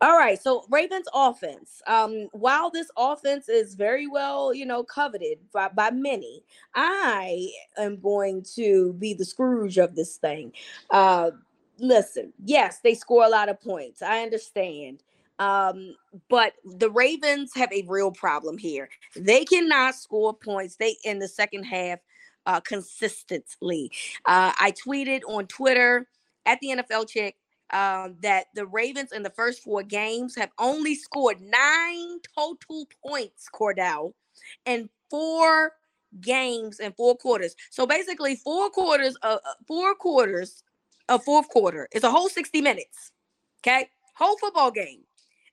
All right, so Ravens offense. Um, while this offense is very well, you know, coveted by, by many, I am going to be the Scrooge of this thing. Uh, listen, yes, they score a lot of points. I understand. Um, but the Ravens have a real problem here. They cannot score points. They in the second half uh, consistently. Uh, I tweeted on Twitter at the NFL chick um, that the Ravens in the first four games have only scored nine total points, Cordell, in four games and four quarters. So basically, four quarters of uh, four quarters of fourth quarter is a whole 60 minutes. Okay, whole football game,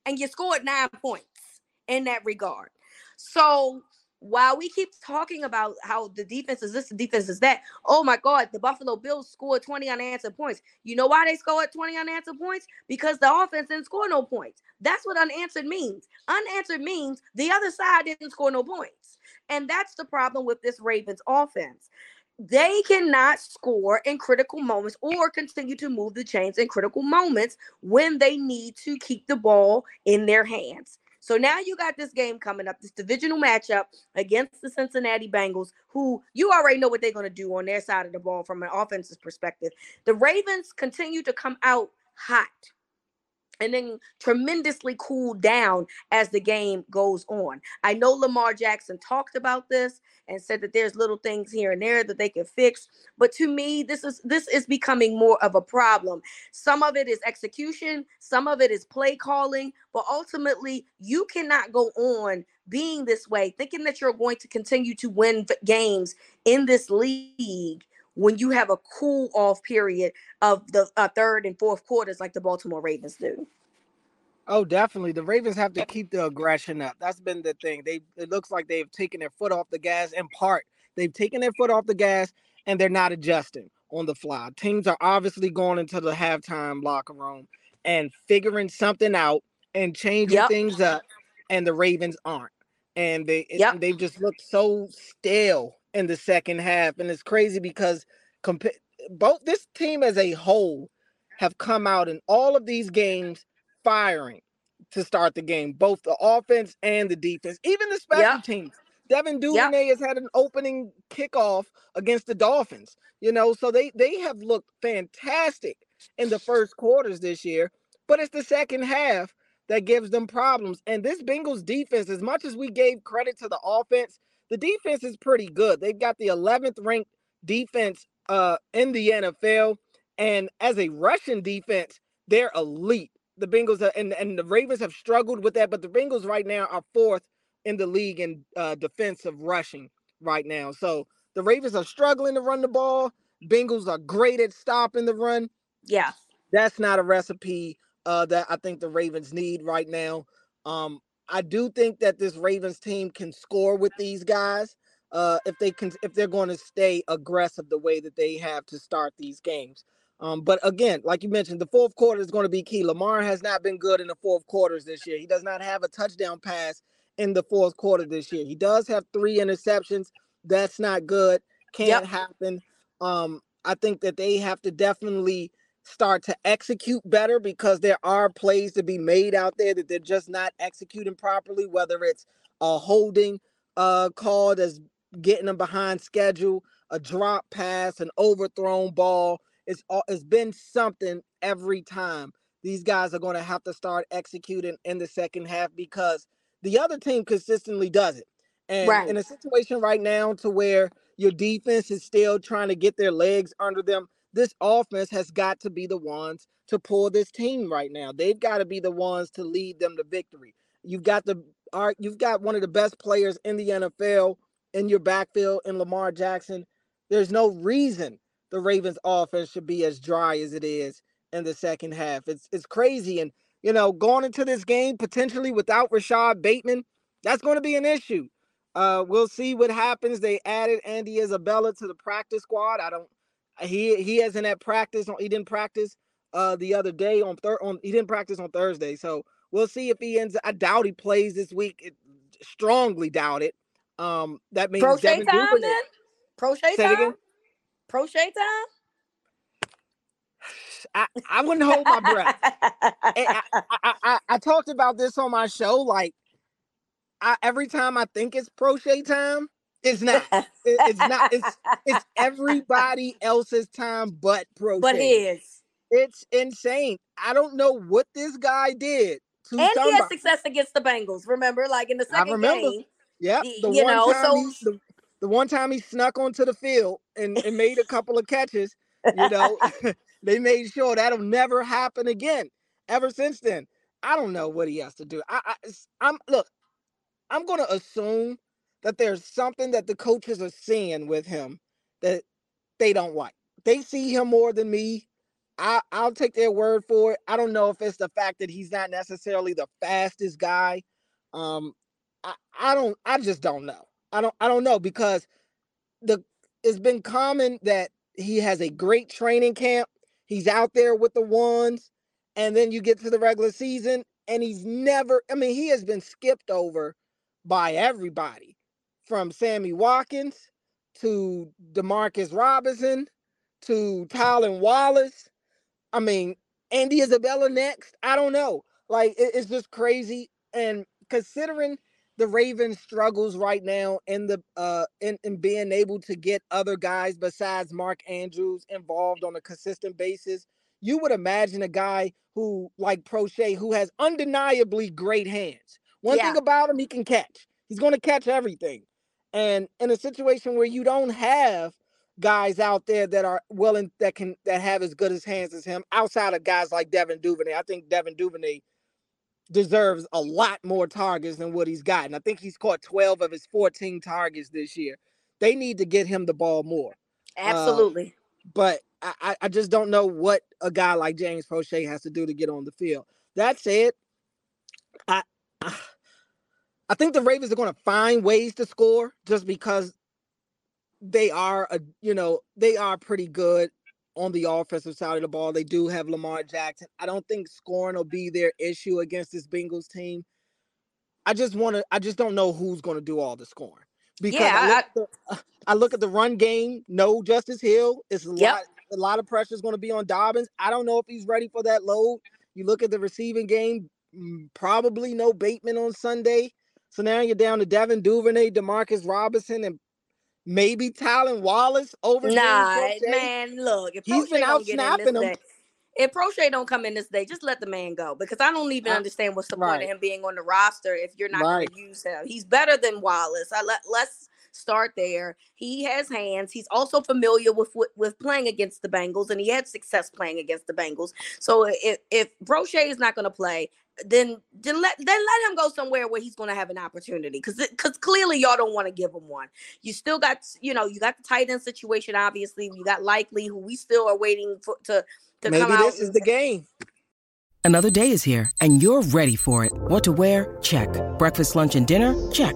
and you scored nine points in that regard. So while we keep talking about how the defense is this, the defense is that, oh my God, the Buffalo Bills scored 20 unanswered points. You know why they scored 20 unanswered points? Because the offense didn't score no points. That's what unanswered means. Unanswered means the other side didn't score no points. And that's the problem with this Ravens offense. They cannot score in critical moments or continue to move the chains in critical moments when they need to keep the ball in their hands. So now you got this game coming up, this divisional matchup against the Cincinnati Bengals, who you already know what they're going to do on their side of the ball from an offensive perspective. The Ravens continue to come out hot and then tremendously cool down as the game goes on. I know Lamar Jackson talked about this and said that there's little things here and there that they can fix, but to me this is this is becoming more of a problem. Some of it is execution, some of it is play calling, but ultimately you cannot go on being this way thinking that you're going to continue to win games in this league when you have a cool off period of the uh, third and fourth quarters like the Baltimore Ravens do. Oh, definitely. The Ravens have to keep the aggression up. That's been the thing. They it looks like they've taken their foot off the gas in part. They've taken their foot off the gas and they're not adjusting on the fly. Teams are obviously going into the halftime locker room and figuring something out and changing yep. things up, and the Ravens aren't. And they yep. they've just looked so stale in the second half, and it's crazy because compa- both this team as a whole have come out in all of these games firing to start the game, both the offense and the defense, even the special yeah. teams. Devin Duvernay yeah. has had an opening kickoff against the Dolphins, you know, so they they have looked fantastic in the first quarters this year, but it's the second half that gives them problems. And this Bengals defense, as much as we gave credit to the offense, the defense is pretty good. They've got the 11th ranked defense uh, in the NFL, and as a rushing defense, they're elite the Bengals are, and and the Ravens have struggled with that, but the Bengals right now are fourth in the league in uh, defensive rushing right now. So the Ravens are struggling to run the ball. Bengals are great at stopping the run. Yeah, that's not a recipe uh, that I think the Ravens need right now. Um, I do think that this Ravens team can score with these guys uh, if they can if they're going to stay aggressive the way that they have to start these games. Um, but again, like you mentioned, the fourth quarter is going to be key. Lamar has not been good in the fourth quarters this year. He does not have a touchdown pass in the fourth quarter this year. He does have three interceptions. That's not good. Can't Yep. happen. Um, I think that they have to definitely start to execute better because there are plays to be made out there that they're just not executing properly, whether it's a holding uh call that's getting them behind schedule, a drop pass, an overthrown ball. It's all it's been something every time. These guys are going to have to start executing in the second half because the other team consistently does it. And Right. in a situation right now to where your defense is still trying to get their legs under them, this offense has got to be the ones to pull this team right now. They've got to be the ones to lead them to victory. You've got the are you've got one of the best players in the NFL in your backfield in Lamar Jackson. There's no reason the Ravens offense should be as dry as it is in the second half. It's it's crazy. And you know, going into this game potentially without Rashod Bateman, that's going to be an issue. Uh, we'll see what happens. They added Andy Isabella to the practice squad. I don't. He he hasn't at practice. On he didn't practice uh the other day on third on he didn't practice on Thursday. So we'll see if he ends. I doubt he plays this week. It, strongly doubt it. Um, that means Proche Devin time Duvernay- then? Proche Say time? Proche time? I, I wouldn't hold my breath. I, I, I, I talked about this on my show. Like, I, every time I think it's Proche time, it's not. It- it's not. It's it's everybody else's time but Proche. but his. It's insane. I don't know what this guy did to And he had success against the Bengals. Remember, like in the I second remember. game. Yeah, the you one know, time so- he, the, the one time he snuck onto the field and, and made a couple of catches, you know, they made sure that'll never happen again. Ever since then, I don't know what he has to do. I, I I'm look, I'm gonna assume that there's something that the coaches are seeing with him that they don't like. They see him more than me. I, I'll take their word for it. I don't know if it's the fact that he's not necessarily the fastest guy. Um, I, I don't I just don't know. I don't I don't know because the it's been common that he has a great training camp. He's out there with the ones, and then you get to the regular season, and he's never. I mean, he has been skipped over by everybody, from Sammy Watkins to Demarcus Robinson to Tylan Wallace. I mean, Andy Isabella next. I don't know. Like it- it's just crazy. And considering the Ravens struggles right now in the uh in, in being able to get other guys besides Mark Andrews involved on a consistent basis, you would imagine a guy who like Proche who has undeniably great hands. One Yeah. thing about him, he can catch. He's going to catch everything. And in a situation where you don't have guys out there that are willing that can that have as good as hands as him, outside of guys like Devin Duvernay, I think Devin Duvernay deserves a lot more targets than what he's gotten. I think he's caught 12 of his 14 targets this year. They need to get him the ball more. Uh, Absolutely. But I, I- I just don't know what a guy like James Proche has to do to get on the field. That said, I ah, I think the Ravens are going to find ways to score just because they are a you know they are pretty good on the offensive side of the ball. They do have Lamar Jackson. I don't think scoring will be their issue against this Bengals team. I just want to. I just don't know who's going to do all the scoring because Yeah, I, I- look at the, I look at the run game. No Justice Hill. It's a Yep. lot. A lot of pressure is going to be on Dobbins. I don't know if he's ready for that load. You look at the receiving game. mm, Probably no Bateman on Sunday. So now you're down to Devin Duvernay, Demarcus Robinson, and maybe Tylan Wallace over Nah, man, look, if He's Proche been don't out snapping day, if Proche don't come in this day, just let the man go because I don't even understand what's the point of him being on the roster if you're not Right. going to use him. He's better than Wallace. I let let's start there. He has hands. He's also familiar with with, with playing against the Bengals, and he had success playing against the Bengals. So if if Proche is not going to play, then then let then let him go somewhere where he's going to have an opportunity because because clearly y'all don't want to give him one. You still got you know you got the tight end situation. Obviously, you got likely who we still are waiting for to to Maybe come out. this is the game. Another day is here, and you're ready for it. What to wear? Check. Breakfast, lunch, and dinner? Check.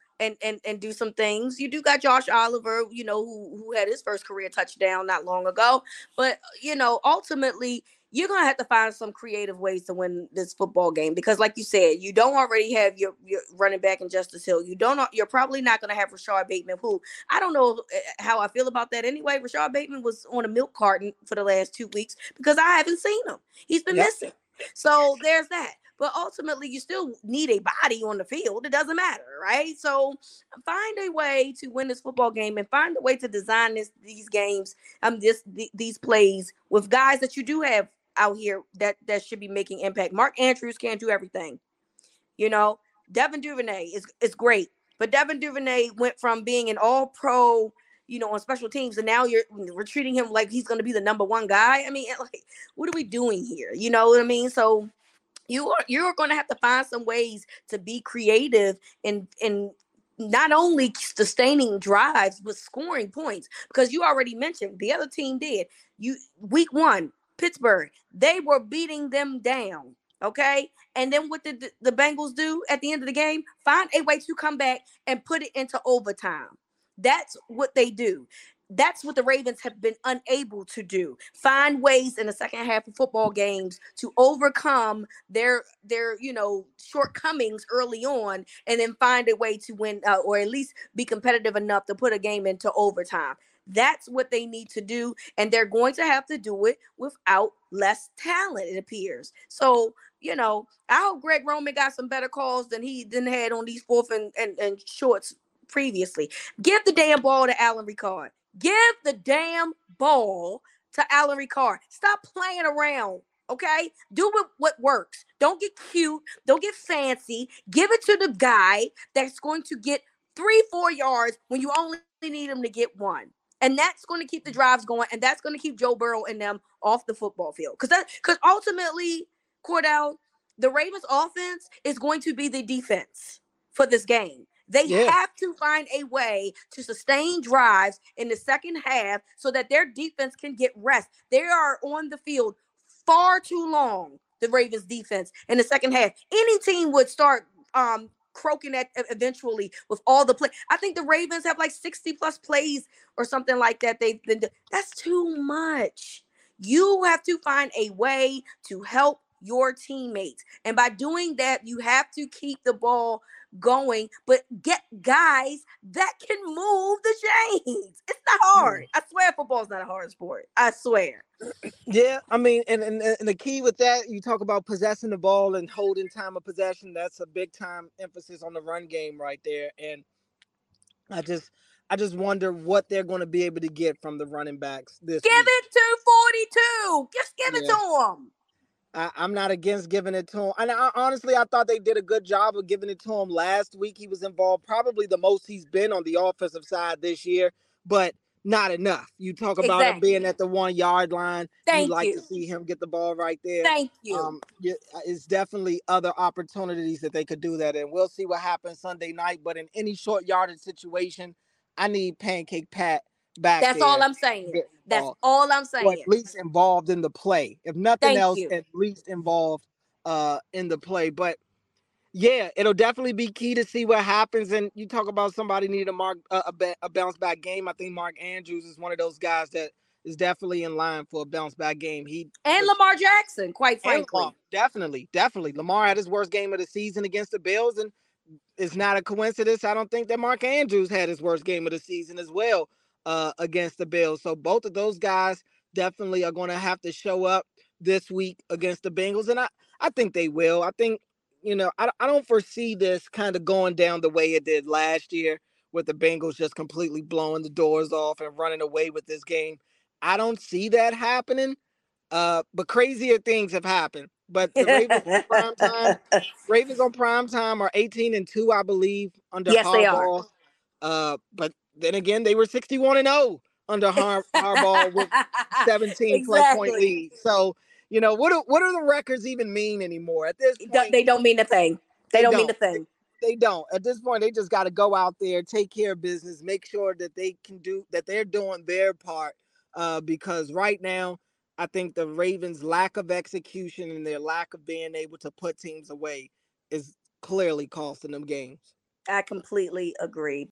and and and do some things. You do got Josh Oliver, you know, who who had his first career touchdown not long ago. But you know, ultimately you're gonna have to find some creative ways to win this football game because, like you said, you don't already have your, your running back in Justice Hill. You don't. You're probably not gonna have Rashod Bateman, who I don't know eh, how I feel about that anyway. Rashod Bateman was on a milk carton for the last two weeks because I haven't seen him. He's been yep. missing. So there's that. But ultimately, you still need a body on the field. It doesn't matter, right? So find a way to win this football game and find a way to design this these games, um, this th- these plays with guys that you do have out here that that should be making impact. Mark Andrews can't do everything. You know, Devin Duvernay is is great, but Devin Duvernay went from being an all pro, you know, on special teams, and now you're we're treating him like he's going to be the number one guy. I mean, like, what are we doing here? You know what I mean? So you are you're going to have to find some ways to be creative and and not only sustaining drives but scoring points because you already mentioned the other team did you week one Pittsburgh. They were beating them down. Okay. And then what did the Bengals do at the end of the game? Find a way to come back and put it into overtime. That's what they do. That's what the Ravens have been unable to do. Find ways in the second half of football games to overcome their their you know shortcomings early on, and then find a way to win uh, or at least be competitive enough to put a game into overtime. That's what they need to do. And they're going to have to do it without less talent, it appears. So, you know, I hope Greg Roman got some better calls than he didn't had on these fourth and, and, and shorts previously. Give the damn ball to Alan Ricard. Give the damn ball to Alan Ricard. Stop playing around. Okay, do what, what works. Don't get cute. Don't get fancy. Give it to the guy that's going to get three, four yards when you only need him to get one. And that's going to keep the drives going, and that's going to keep Joe Burrow and them off the football field. Because that because ultimately, Cordell, the Ravens offense is going to be the defense for this game. They yeah. have to find a way to sustain drives in the second half so that their defense can get rest. They are on the field far too long, the Ravens defense in the second half. Any team would start um croaking at eventually with all the play. I think the Ravens have like 60 plus plays or something like that. They've been that's too much. You have to find a way to help your teammates. And by doing that, you have to keep the ball going, but get guys that can move the chains. It's not hard. I swear football's not a hard sport. I swear. Yeah, I mean, and, and and the key with that, you talk about possessing the ball and holding time of possession. That's a big time emphasis on the run game right there. And I just I just wonder what they're going to be able to get from the running backs this Give week. it to 42. Just give yeah. it to them. I, am not against giving it to him. And I, honestly, I thought they did a good job of giving it to him last week. He was involved, probably the most he's been on the offensive side this year, but not enough. You talk about exactly. him being at the one yard line. Thank You'd like you. to see him get the ball right there. Thank you. Um, it's definitely other opportunities that they could do that and We'll see what happens Sunday night. But in any short yardage situation, I need Pancake Pat back. That's all I'm saying. That's all I'm saying. Or at least involved in the play. If nothing Thank else, you. at least involved uh in the play. But yeah, it'll definitely be key to see what happens. And you talk about somebody needing a mark uh, a, a bounce back game. I think Mark Andrews is one of those guys that is definitely in line for a bounce back game. He and Lamar Jackson, quite frankly. Lamar, definitely, definitely. Lamar had his worst game of the season against the Bills, and it's not a coincidence. I don't think that Mark Andrews had his worst game of the season as well uh, against the Bills. So both of those guys definitely are going to have to show up this week against the Bengals, and I I think they will. I think you know I I don't foresee this kind of going down the way it did last year with the Bengals just completely blowing the doors off and running away with this game. I don't see that happening. Uh, but crazier things have happened. But the Ravens on prime time, Ravens on prime time are 18 and 2, I believe, under yes, Harbaugh. They are. Uh, but then again, they were 61 and 0 under Har- Harbaugh with 17 exactly. plus point lead. So, you know, what do, what do the records even mean anymore? At this point, they don't mean a thing. They, they don't, don't, mean a thing. they don't. At this point, they just got to go out there, take care of business, make sure that they can do that they're doing their part. Uh, because right now, I think the Ravens' lack of execution and their lack of being able to put teams away is clearly costing them games. I completely agree.